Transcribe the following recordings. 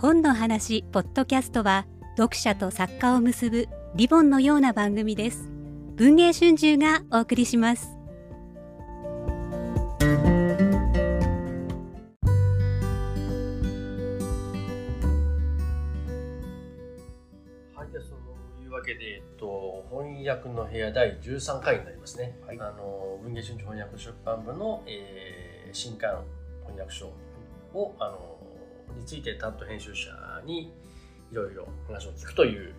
本の話ポッドキャストは読者と作家を結ぶリボンのような番組です。文藝春秋がお送りします。はい、でそういうわけで、えっと、翻訳の部屋第13回になりますね。はい。あの文藝春秋翻訳出版部の、えー新刊翻訳書をあのについて担当編集者にいろいろ話を聞くという、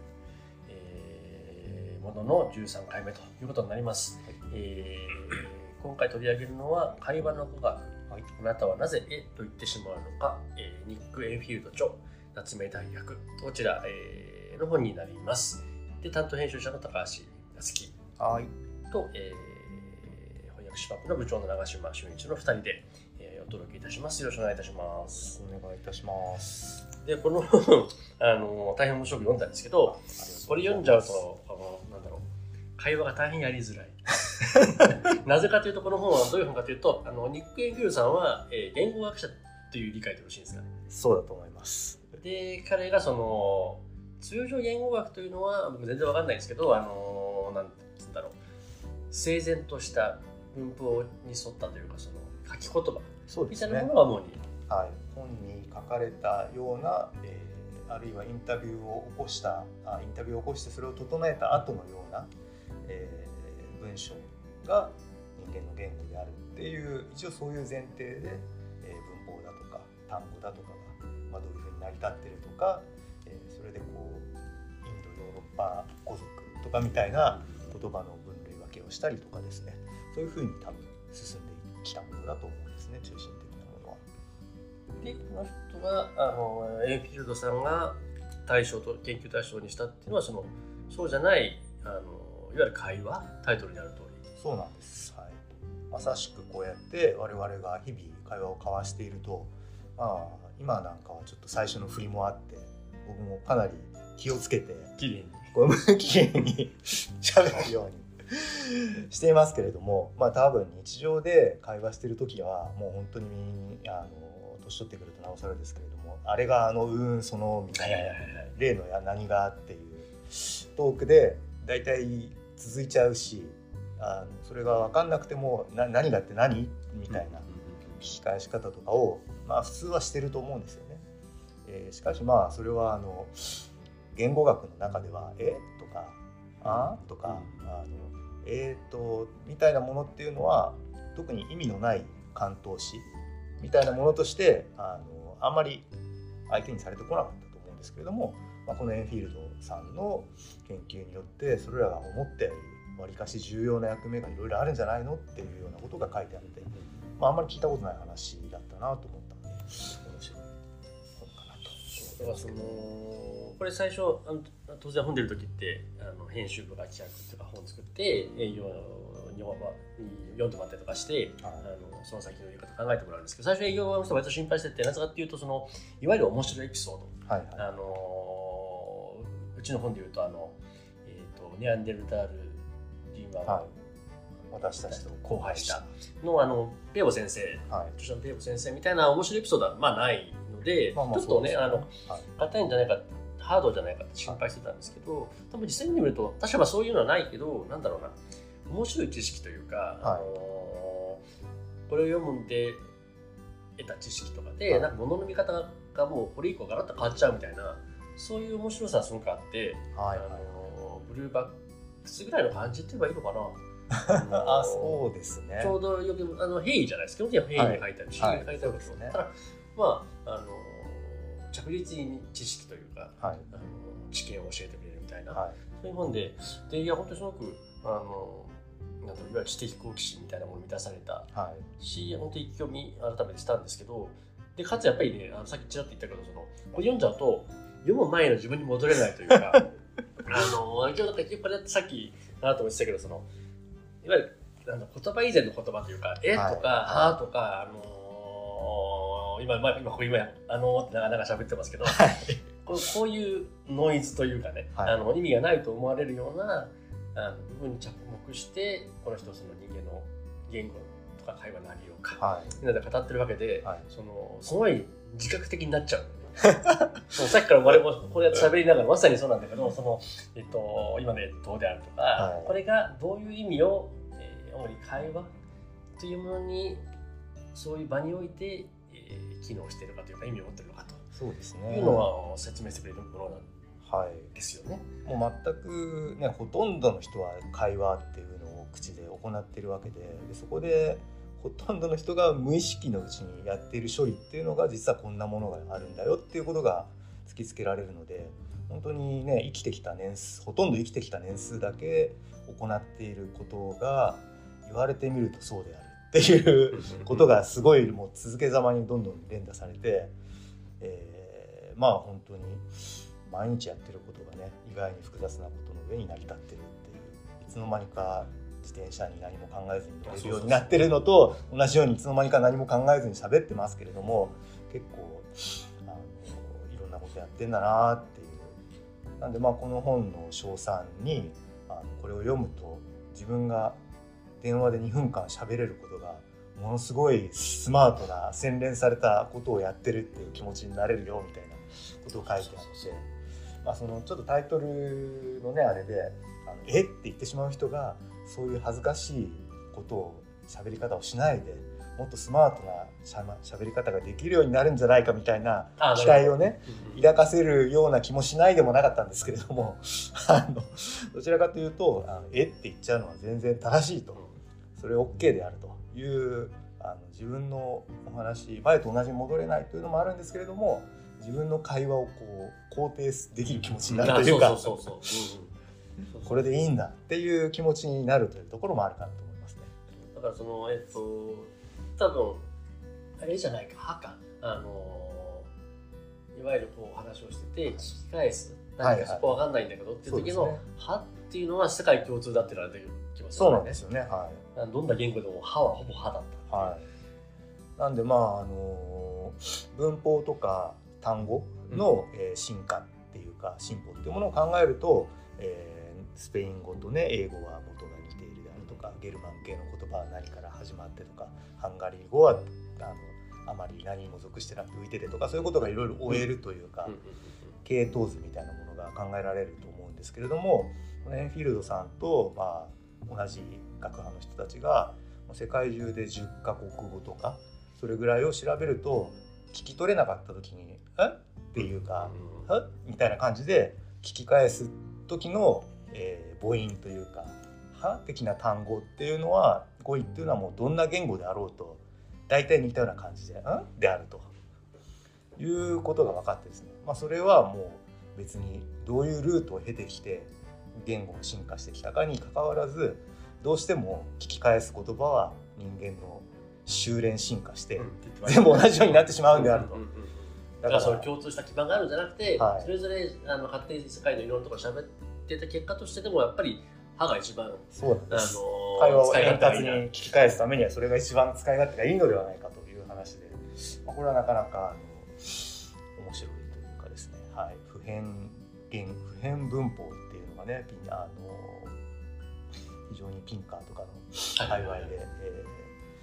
えーものの13回目ということになります。えー今回取り上げるのは会話の語学、はいあなたはなぜえと言ってしまうのか、えーニック・エンフィールド著夏目大役こちら、えーの本になりますで担当編集者の高橋康樹はい。と、えー翻訳出版部の部長の長島俊一の2人で、届けいたします。よろしくお願いいたします。お願いいたします。でこの本 あの大変面白く読んだんですけどこれ読んじゃうとあのなんだろう。会話が大変やりづらい。なぜかというとこの本はどういう本かというとあのニック・エンフィールドさんは、えー言語学者という理解でよろしいんですかそうだと思います。で彼がその通常言語学というのは僕全然わかんないんですけどあのなんつうんだろう。整然とした文法に沿ったというかその書き言葉そうですねみたいなも。のが主にはい。本に書かれたような、えーあるいはインタビューを起こしたあインタビューを起こしてそれを整えた後のような、えー文章が人間の言語であるっていう一応そういう前提で、えー文法だとか単語だとかが、まあ、どういうふうに成り立ってるとか、えーそれでこうインドヨーロッパ語族とかみたいな言葉の分類分けをしたりとかですねそういうふうに多分進んできたものだと思うんですね中心的なものは。でこの人があのエンフィールドさんが対象と研究対象にしたっていうのはそのそうじゃないあのいわゆる会話タイトルにある通り。そうなんです、はい、まさしくこうやって我々が日々会話を交わしていると、まあ、今なんかはちょっと最初の振りもあって僕もかなり気をつけて綺麗に。こうきれいに喋るように していますけれども、まあ、多分日常で会話してる時はもう本当にあの年取ってくるとなおさらですけれどもあれがあのうーんそのみたいな例のや何がっていうトークで大体続いちゃうしあのそれが分かんなくてもな何がって何みたいな聞き返し方とかを、まあ、普通はしてると思うんですよね。えーしかしまあそれはあの言語学の中では「え？とか「あ？とか「あのえー、と」みたいなものっていうのは特に意味のない関東詞みたいなものとしてあのあんまり相手にされてこなかったと思うんですけれども、まあ、このエンフィールドさんの研究によってそれらが思ったよりわりかし重要な役目がいろいろあるんじゃないのっていうようなことが書いてあって、まあ、あんまり聞いたことない話だったなと思ったんで。だからそのこれ最初あの当然本出る時ってあの編集部が企画とか本作って営業に読んでもらったりとかしてあのその先のやり方考えてもらうんですけど最初営業の人が割と心配しててなぜかっていうとそのいわゆる面白いエピソード。はいはい。あのうちの本でいうとあの、えー、とネアンデルタール人話はい。私たちと荒廃した。のあのペーボ先生。はい。著者のペーボ先生みたいな面白いエピソードはまあないので、まあまあちょっとねあのはい。硬いんじゃないかハードじゃないかって心配してたんですけど、多分実際に見ると確かまあそういうのはないけどなんだろうな面白い知識というか、あのこれを読むんで得た知識とかで、はい。なんか物の見方がもうこれ以降ガラッと変わっちゃうみたいなそういう面白さがすごくあって、はい。あのブルーバックスぐらいの感じって言えばいいのかな。あそうですね。ちょうどよくあの平易じゃないですか基本的には平易に書い。てあるし、はい書いてあるけど、そうですね。ただまああの着実に知識というかはい。あの知見を教えてくれるみたいな、はい。そういう本ででいや本当にすごくあのなんいわゆる知的好奇心みたいなものを満たされたはい。し本当に一興味改めてしたんですけどでかつやっぱりねあのさっきちらっと言ったけどそのこれ読んじゃうと読む前の自分に戻れないというか あの一応なんかさっきあなたも言ってたけどそのいわゆるなんだ言葉以前の言葉というか「え」とかはい「は」とか、あのー今まあ今ここ今「あのー」ってなかなか喋ってますけど、こうこういうノイズというかね、はい。あの意味がないと思われるようなあの部分に着目してこの人その人間の言語とか会話のありようかはい。みんなで語ってるわけで、はい。そのすごい自覚的になっちゃう そうさっきから我々もこうやって喋りながらまさにそうなんだけどその、えっと、今のネットであるとか、はい。これがどういう意味を、えー主に会話というものにそういう場において、えー機能しているかというか意味を持っているのかそうですとね。いうのは説明してくれるものなんはいですよね。もう全くねほとんどの人は会話っていうのを口で行ってるわけででそこでほとんどの人が無意識のうちにやっている処理っていうのが実はこんなものがあるんだよっていうことが突きつけられるので本当にね生きてきた年数ほとんど生きてきた年数だけ行っていることが言われてみるとそうであるっていうことがすごいもう続けざまにどんどん連打されて、えーまあ本当に毎日やってることがね意外に複雑なことの上に成り立ってるっていういつの間にか自転車に何も考えずに乗れるようになってるのと同じようにいつの間にか何も考えずに喋ってますけれども結構あのいろんなことやってんだなっていう。なんでまあこの本の賞賛にあのこれを読むと自分が電話で2分間喋れることがものすごいスマートな洗練されたことをやってるっていう気持ちになれるよみたいなことを書いてあって、まあ、そのちょっとタイトルのねあれで「あのえっ?」て言ってしまう人がそういう恥ずかしいことを喋り方をしないでもっとスマートなしゃ喋り方ができるようになるんじゃないかみたいなあ期待をねうん抱かせるような気もしないでもなかったんですけれども あのどちらかというと「あのえっ?」て言っちゃうのは全然正しいと。それ OK であるというあの自分のお話前と同じに戻れないというのもあるんですけれども自分の会話をこう肯定できる気持ちになるというかこれでいいんだっていう気持ちになるというところもあるかなと思いますね。だからそのえっと多分あれじゃないか歯かあのいわゆるこう話をしてて聞き返す。何かそこわかんないんだけどっていう時のそうですね。歯っていうのは世界共通だっていうのはできますそうなんですよね。はい。どんな言語でも歯はほぼ歯だったはい。なんでまああの文法とか単語の、えー進化っていうか進歩っていうものを考えると、えースペイン語とね英語は元が似ているであるとかゲルマン系の言葉は何から始まってとかハンガリー語はあのあまり何にも属してなくて浮いててとかそういうことがいろいろ追えるというか、うんうん系統図みたいなものが考えられると思うんですけれどもこのエンフィールドさんと、まあ、同じ学派の人たちが世界中で10カ国語とかそれぐらいを調べると聞き取れなかった時に「え？っ?」ていうか「うんえ？っ?」みたいな感じで聞き返す時の、えー母音というか「は?」的な単語っていうのは語彙っていうのはもうどんな言語であろうと大体似たような感じで「ん?」であると。いうことが分かってですね、まあ、それはもう別にどういうルートを経てきて言語が進化してきたかにかかわらずどうしても聞き返す言葉は人間の修練進化して全部同じようになってしまうんであると。だかだかららその共通した基盤があるんじゃなくて、はい。それぞれあの勝手に世界のいろんなところ喋ってた結果としてでもやっぱり歯が一番、そうなんあです。の会話を円滑に聞き返すためにはそれが一番使い勝手がいいのではないかという話で、まあ、これはなかなかあの面白いというかですね、はい、普遍言普遍文法ねピンあの非常にピンカーとかの界隈で、えー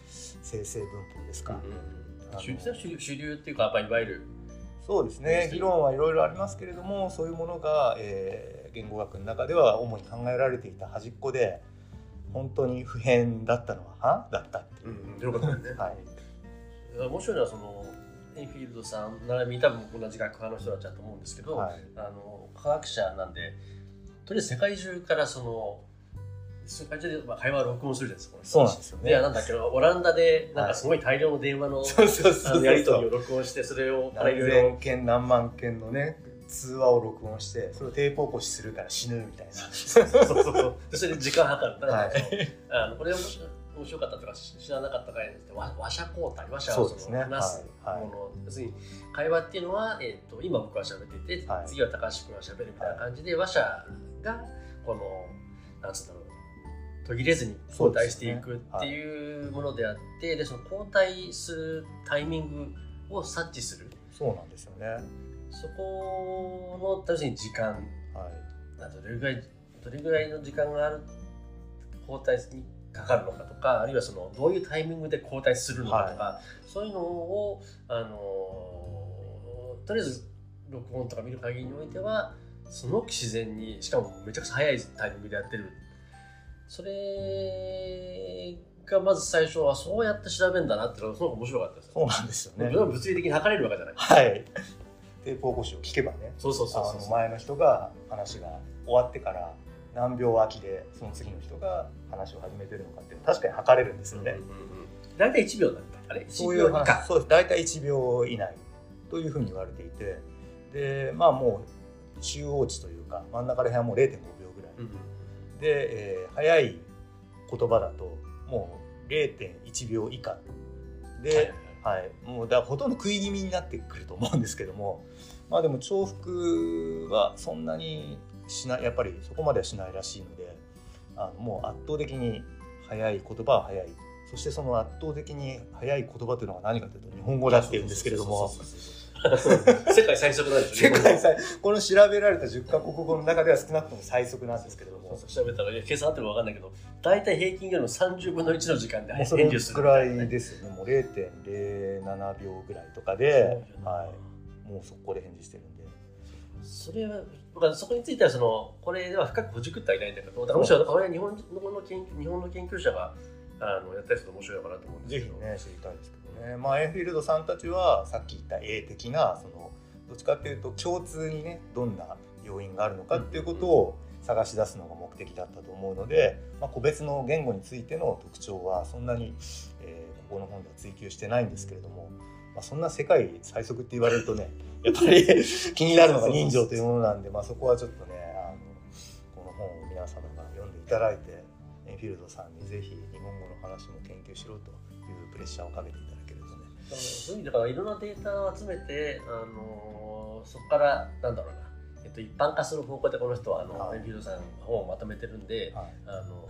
生成文法ですか、うん主主流っていうかやっぱいわゆる。そうですね。議論はいろいろありますけれどもそういうものが、えー言語学の中では主に考えられていた端っこで本当に普遍だったのはは？だったっていう、うんはい。面白いのはそのエンフィールドさん並びに多分同じ学派の人たちだと思うんですけど、はい。あの科学者なんでとりあえず世界中からその世界中でまあ会話を録音するじゃないですか。そうなんですよね。でなんだっけどオランダでなんかすごい大量の電話の, そうそうそうそうあのやり取りを録音してそれを何千件何万件のね通話を録音してそれをテープ起こしするから死ぬみたいな。そうそうそうそれで時間計る。だから、はいあのこれ面白面白かったとか知らなかったかいですけど話話者交代話者を話すもの、はい。はい要するに会話っていうのは、えー、と今僕は喋ってて、はい。次は高橋君が喋るみたいな感じで、話者がこのなんつうんだろう途切れずに交代していくっていうものであってで,、その交代するタイミングを察知する。そうなんですよね。はいそこの要するに時間。あどれぐらいどれぐらいの時間がある交代にかかるのかとかあるいはそのどういうタイミングで交代するのかとか、そういうのをあのとりあえず録音とか見る限りにおいてはすごく自然にしかもめちゃくちゃ早いタイミングでやってる。それがまず最初はそうやって調べるんだなってのがすごく面白かったです。そうなんですよね。物理的に測れるわけじゃない。はい。で、ポーゴシを聞けばね、そうそうそうあそう。の前の人が話が終わってから何秒空きでその次の人が話を始めてるのかって確かに測れるんですよね。うんうんうん大体1秒だった。あれ？そう1いう話。そうです。大体1秒以内というふうに言われていて。でまあもう中央値というか真ん中ら辺はもう0.5秒ぐらい、うんで、えー早い言葉だともう0.1秒以下。で、はいもうだほとんど食い気味になってくると思うんですけども。まあでも重複はそんなにしないやっぱりそこまではしないらしいのであのもう圧倒的に早い言葉は早い。そしてその圧倒的に早い言葉というのが何かというと日本語だっていうんですけれども。そうそうそうそう世界最速なんですよ世界最この調べられた10カ国語の中では少なくとも最速なんですけれども。調べたらいや計算合ってるか分かんないけど大体平均よりも30分の1の時間でもうそれ返事をするくらいですよね。もう0.07秒ぐらいとかで、はい、もう速攻で返事してるんで。それはだそこについてはそのこれでは深くほじくってはいないんだけどだからむしろこれは日本の研究日本の研究者があのやったりすると面白いのかなと思うんですぜひけどね知りたいですけどね。まあエンフィールドさんたちはさっき言った A 的なそのどっちかっていうと共通にねどんな要因があるのかっていうことを探し出すのが目的だったと思うので、まあ、個別の言語についての特徴はそんなに、えーここの本では追求してないんですけれども、まあ、そんな世界最速って言われるとね やっぱり 気になるのが人情というものなんで、まあ、そこはちょっとねあのこの本を皆様が読んでいただいてエンフィールドさんにぜひ日本語の話も研究しろというプレッシャーをかけていただけるとね。そういう意味だからいろんなデータを集めて、あのそこからなんだろうな、えっと、一般化する方向でこの人はあの、はいエンフィールドさん本をまとめてるんで、はい。あの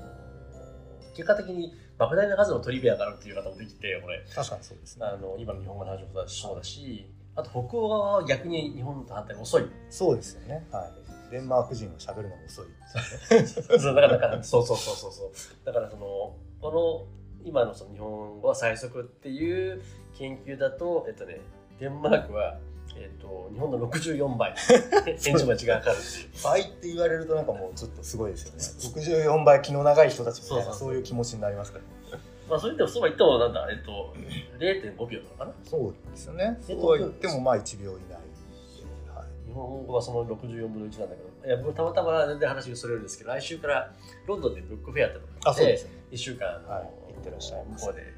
結果的に莫大な数のトリビアがあるっていう方もできてこれ。確かにそうですね。あの今の日本語の話もそうだしあと北欧側は逆に日本と反対に遅い。そうですよね。はい。デンマーク人は喋るのが遅い。そうだからだからそうそうそうそうそう。だからそのこの今のその日本語は最速っていう研究だとえっとねデンマークはえっと日本の64倍。返事待ちがかかる倍って言われるとなんかもうちょっとすごいですよね。64倍気の長い人たちみたいなそういう気持ちになりますから。ねまあそれでもそうは言ってもなんだえっと0.5秒なのかな。そうですよね。えっとそうは言ってもまあ1秒以内。はい。日本語はその64分の1なんだけどいや僕たまたま全然話がそれるんですけど来週からロンドンでブックフェアってのがあってあそうですよね。1週間あの、はい行ってらっしゃいます向こうで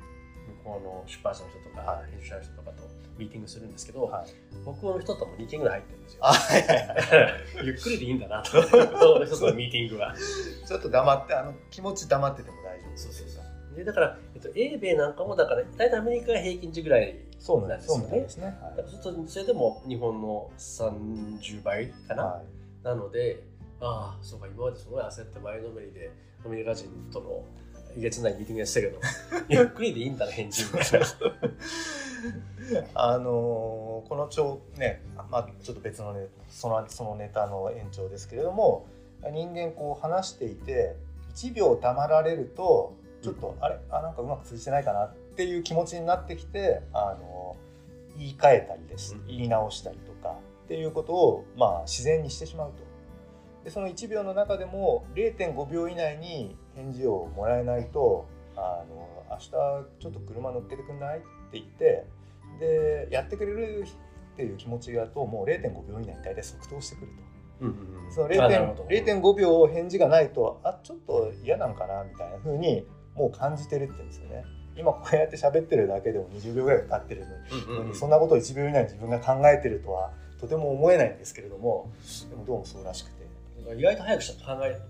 向こうの出版社の人とか、はい。編集者の人とかとミーティングするんですけど、はい。北欧の人とも2件ぐらい入ってるんですよ。あはいはいはい ゆっくりでいいんだなとの人とのミーティングは。ちょっと黙ってあの気持ち黙ってても大丈夫そうそうそう。でだから、えっと、英米なんかもだから大体アメリカが平均値ぐらいそうなんですそうなんでそうですね。だからそれでも日本の30倍かな、はいなのでああそうか今まですごい焦って前のめりでアメリカ人とのえげつないミーティングやってたけど ゆっくりでいいんだな返事。みたいなあのーこの帳ね、まあ、ちょっと別のねそのそのネタの延長ですけれども人間こう話していて1秒たまられるとちょっと、あれ？あなんかうまく通じてないかなっていう気持ちになってきて、あのー言い換えたりです。うん。言い直したりっていうことを、まあ、自然にしてしまうと。でその1秒の中でも0.5秒以内に返事をもらえないと「あの明日ちょっと車乗っけてくんない?」って言ってでやってくれるっていう気持ちがともう0.5秒以内に大体即答してくると。うんうんうんそのあなるほど0.5秒返事がないとあちょっと嫌なんかなみたいな風にもう感じてるって言うんですよね。今こうやって喋ってるだけでも20秒ぐらい経ってるのにうんうんうんそんなことを1秒以内に自分が考えてるとはとても思えないんですけれどもでもどうもそうらしくて。意外と早くした考え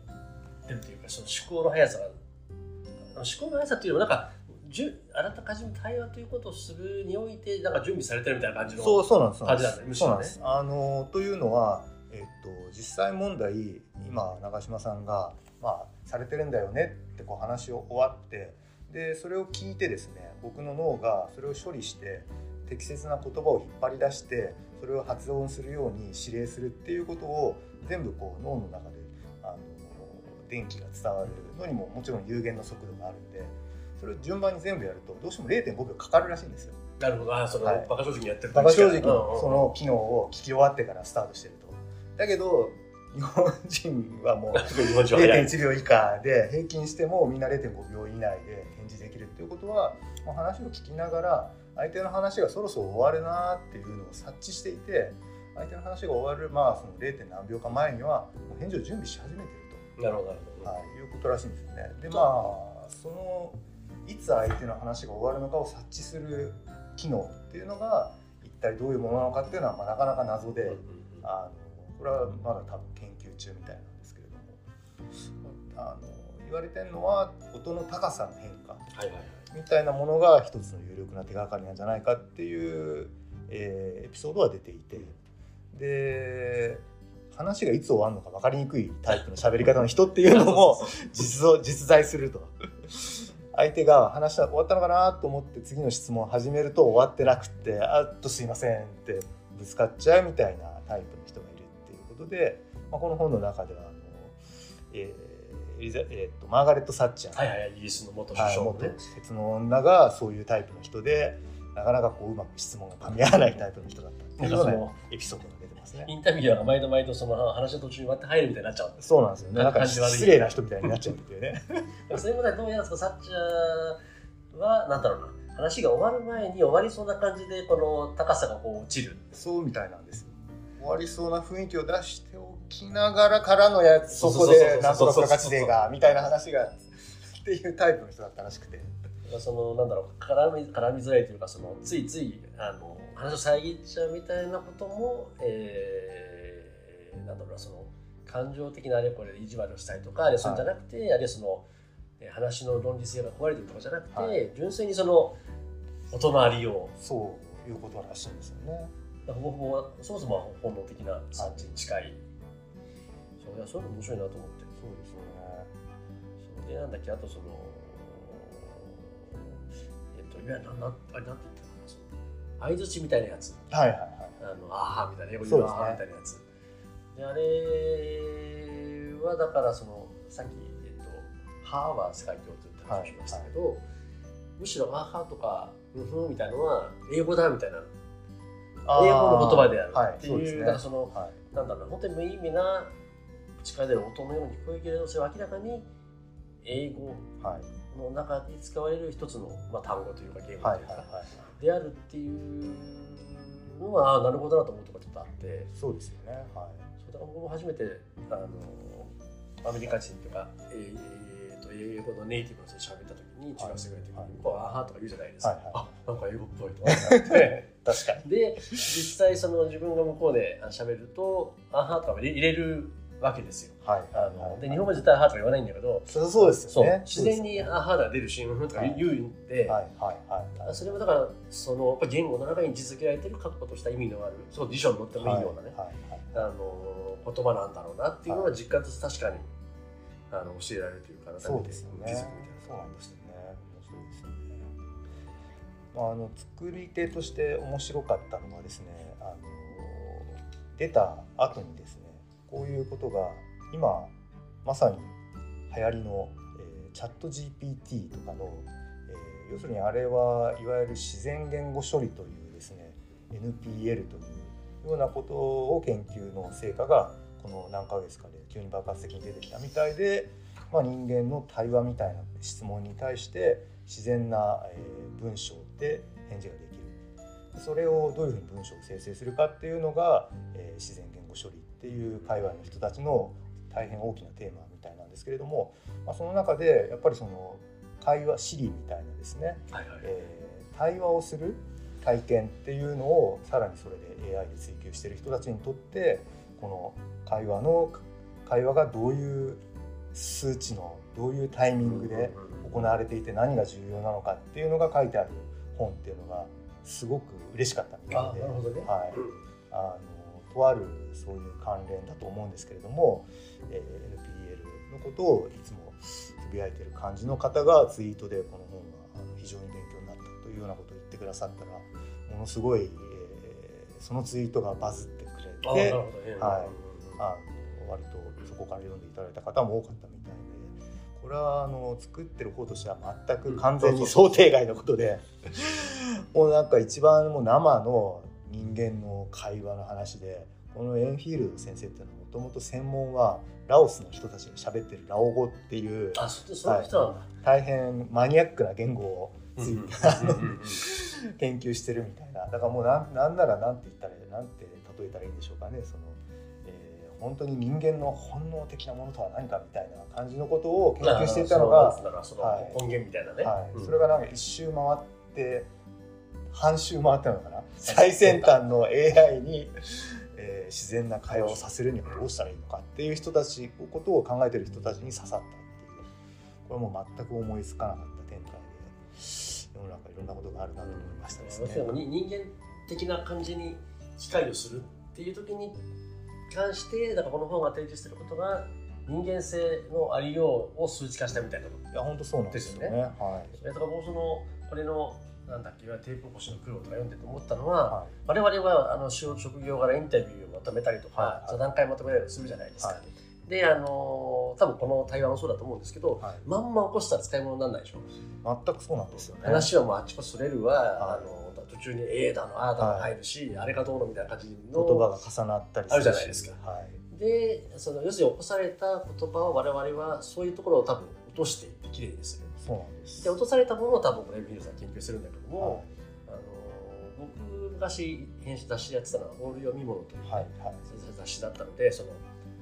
てるというかその思考の速さが思考の速さっていうのもなんかじゅあらかじめ対話ということをするにおいてなんか準備されてるみたいな感じのそうそうなんです。感じなんだねむしろね。あのというのは、えっと、実際問題今長嶋さんが、まあ、されてるんだよねってこう話を終わってでそれを聞いてですね僕の脳がそれを処理して適切な言葉を引っ張り出してそれを発音するように指令するっていうことを全部こう脳の中であの電気が伝わるのにももちろん有限の速度があるんでそれを順番に全部やるとどうしても0.5秒かかるらしいんですよ。なるほど。あその、はい。バカ正直にやってる馬場正直その機能を聞き終わってからスタートしてると。だけど日本人はもう 日本人は早い0.1秒以下で平均してもみんな0.5秒以内で返事できるっていうことは、まあ、話を聞きながら相手の話がそろそろ終わるなっていうのを察知していて相手の話が終わる、まあ、その 0. 何秒か前にはもう返事を準備し始めてるなるほどなるほと、ど、はい、いうことらしいんですよね。でまあそのいつ相手の話が終わるのかを察知する機能っていうのが一体どういうものなのかっていうのは、まあ、なかなか謎で。あのこれはまだ多中みたいなんですけれども。あの言われてるのは音の高さの変化。みたいなものが一つの有力な手がかりなんじゃないかっていう、えーエピソードは出ていて。で話がいつ終わるのか分かりにくいタイプの喋り方の人っていうのも 実像実在すると。相手が話は終わったのかなと思って次の質問を始めると終わってなくって「あっとすいません」ってぶつかっちゃうみたいなタイプの人がいるっていうことで、まあ、この本の中ではあの、えーエリザえーとマーガレット・サッチャーはいはいはいイギリスの元首はい、相の元ね、鉄の女がそういうタイプの人でなかなかこううまく質問が噛み合わないタイプの人だったっていうようなエピソードが出てますね。インタビュアーが毎度毎度その話の途中に割って入るみたいになっちゃうそうなんですよね。なんか失礼な人みたいになっちゃうっていうね。そういうことはどうやらサッチャーはなんだろうな話が終わる前に終わりそうな感じでこの高さがこう落ちるそうみたいなんですよ。終わりそうな雰囲気を出しておきながらからのやつそこでなんとか付加価値税がみたいな話がっていうタイプの人だったらしくて。そのなんだろう絡み絡みづらいというかそのついついあの話を遮っちゃうみたいなことも、えー、なんだろうなその感情的なあれこれで意地悪をしたりとかあれそうじゃなくて、あるいはそのえー話の論理性が壊れてるとかじゃなくて、はい純粋にその音のありよそういうことらしいんですよね。うほぼほぼそもそも本能的な産地に近い、そういやそういうの面白いなと思って。そうですよね。それでなんだっけあとそのえっといわゆるななあれなんて言ったかなその相づちみたいなやつ。はいはいはい。あのあーみたいな英語であーみたいなやつ。であれはだからそのさっき、えっと、はは世界共通って話をしましたけど、むしろあはとかうんふんみたいなのは英語だみたいな英語の言葉であるはいっていう,、そうですねだからそのはい。なんだろうな本当に無意味な口から出る音のように聞こえるけれどそれは明らかに英語はいの中で使われる一つの、まあ、単語というかゲームとか、はいいうはいはい。であるっていうのはなるほどなと思うところがちょっとあってそうですよね。はい。そうだから僕も初めてあのアメリカ人とか、えーえーと英語のネイティブの人と喋った時に中学生ぐらいの時にはい。向こうは「あは」とか言うじゃないですか、はいはい。あなんか英語っぽいとか。って確かに。で実際その自分が向こうで喋ると「あは」とかも入れるわけですよ。はい。あので日本語で絶対「あは」とか言わないんだけどそうそう。ですよね。自然に「あは」が出るし「うん」とか言うんで、はい。はい。はい。はい。それもだからそのやっぱ言語の中に位置づけられてる確固とした意味のあるそう辞書に載ってもいいようなね、はい。はい。あの言葉なんだろうなっていうのは実感として確かにあの教えられるというかそうですよね。気づくみたいそうなんですよね。まああの作り手として面白かったのはですね、あの出た後にですね、こういうことが今まさに流行りの、えーチャット GPT とかの、えー要するにあれはいわゆる自然言語処理というですね NPL というようなことを研究の成果がこの何ヶ月かで急に爆発的に出てきたみたいで、まあ、人間の対話みたいな質問に対して自然な、えー文章で返事ができる。それをどういうふうに文章を生成するかっていうのが、えー自然言語処理っていう界隈の人たちの大変大きなテーマみたいなんですけれども、まあ、その中でやっぱりその会話シリみたいなですね、なはいはい。えー対話をする体験っていうのをさらにそれで AI で追求している人たちにとってこの会話の会話がどういう数値のどういうタイミングで行われていて何が重要なのかっていうのが書いてある本っていうのがすごく嬉しかったみたあいでね、はい、あのとあるそういう関連だと思うんですけれども、えー NPL のことをいつもつぶやいてる感じの方がツイートでこの本は非常に勉強になったというようなことを言ってくださったらものすごい、えーそのツイートがバズってくあれてはい。あの割とそこから読んでいただいた方も多かったみたいでここれはあの作ってる方としては全く完全に想定外のことで、もうなんか一番もう生の人間の会話の話でこのエンフィールド先生っていうのはもともと専門はラオスの人たちが喋ってるラオ語っていうあそそういう人なんだ、大変マニアックな言語を 研究してるみたいな。だからもうなんなんならなんて言ったらなんて例えたらいいんでしょうかね。その、えー本当に人間の本能的なものとは何かみたいな感じのことを研究していたのが、根源みたいなね、はい。うん。それがなんか一周回って半周回ったのかな。最先端の AI に、えー自然な会話をさせるにはどうしたらいいのかっていう人たちことを考えてる人たちに刺さったっていうこれも全く思いつかなかった展開で世の中いろんなことがあるなと思いましたですね。要するに人間的な感じに機械をするっていう時に関してだからこの本が提示してることが人間性のありようを数値化したみたいなこと。いや本当そうなんですよね。ですよはい。それとか僕そのこれのなんだっけテープ越しの苦労とか読んでて思ったのは、は我々はあの職業柄インタビューをまとめたりとか、はい。はい座談会まとめたりするじゃないですか、はい。であの多分この対話もそうだと思うんですけど、はい。まんま起こしたら使い物にならないでしょ。全くそうなんですよね。話はもうあっちこちそれるわ、はい。あの途中に「ええだのああだの入るし、あれがどうのみたいな感じの言葉が重なったりするじゃないですか。はい。でその要するに起こされた言葉を我々はそういうところを多分落としていってきれいにする。そうなんです。で落とされたものを多分これミルさん研究するんだけども、はあの僕昔編集雑誌やってたのは「オール読み物」という、いはいはい。雑誌だったのでその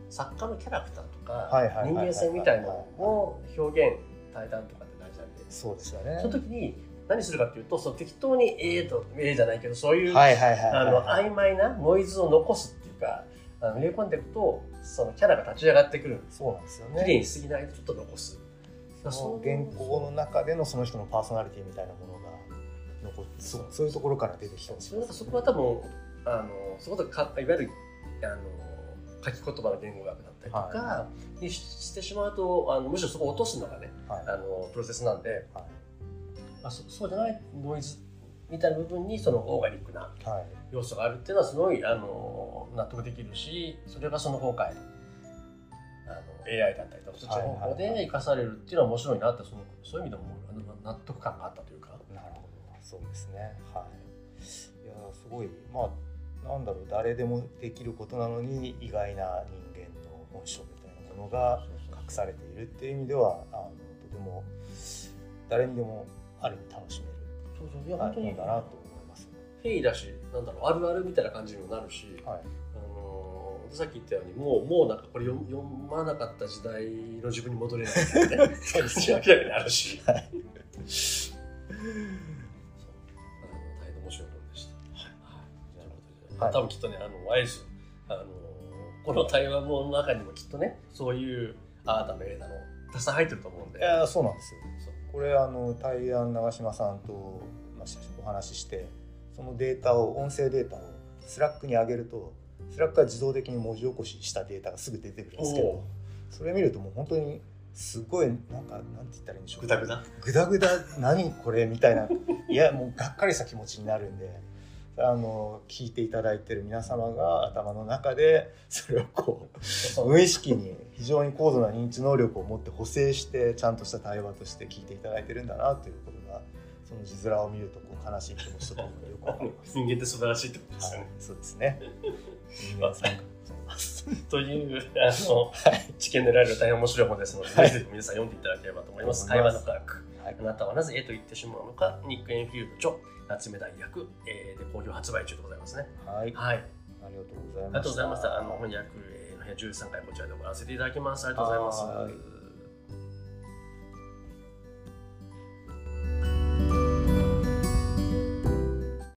作家のキャラクターとかはいはいはいはい人間性みたいなのを表現対談とかって大事なんでそうですよね。その時に何するかっていうとその適当に「ええと「ええじゃないけどそういう、曖昧なノイズを残すっていうかあの入れ込んでいくとそのキャラが立ち上がってくる。そうなんですよ綺麗ね。にしすぎないとちょっと残す。その原稿の中でのその人のパーソナリティみたいなものが残ってそう。そういうところから出てきたんです。よそこは多分あのそことかいわゆるあの書き言葉の言語学だったりとかにししてしまうとあのむしろそこを落とすのがねはい。あのプロセスなんではあそそうじゃないノイズみたいな部分にそのオーガニックな要素があるっていうのはすごいあの納得できるしそれがその今回あの AI だったりとかそっちの方向で生かされるっていうのは面白いなってそのそういう意味でも納得感があったというか。なるほどそうですね。はい。いやすごい。まあなんだろう誰でもできることなのに意外な人間の本性みたいなものが隠されているっていう意味ではあのとても誰にでもある意味楽しめる。そうそう。いやはい本当に。本だなと思います。フェイだしなんだろう。あるあるみたいな感じにもなるし、はい。あのさっき言ったようにもうもうなんかこれ読読まなかった時代の自分に戻れないっていうね。そうです明らかにあるし、はい。そう。あの大変面白い本でした。はい、多分きっとねあのあれですよ。あのこの対話の中にもきっとねそういうああだのええだのたくさん入ってると思うんで。いやそうなんですよ。そうこれあの対案長嶋さんとまあお話ししてそのデータを音声データを Slack に上げるとSlack が自動的に文字起こししたデータがすぐ出てくるんですけどそれ見るともう本当にすごいなんかなんて言ったらいいんでしょう。ぐだぐだグダグダ何これ？みたいな。いやもうがっかりした気持ちになるんであの聞いていただいてる皆様が頭の中でそれをこう無意識に非常に高度な認知能力を持って補正してちゃんとした対話として聞いていただいてるんだなということがその字面を見るとこう悲しい気持ちとともによくわかります。人間って素晴らしいってことですよね。はい、そうですね。人間。というあのはい。知見で得られる大変面白い本ですので、はいぜひ皆さん読んでいただければと思います。会話の科学。はいあなたはなぜ絵と言ってしまうのか、ニック・エンフィールド著、夏目大役、えーで好評発売中でございますね。はい。はい。ありがとうございました。ありがとうございました。あの翻訳えーの部屋13回こちらで行わせていただきます。ありがとうございます。はい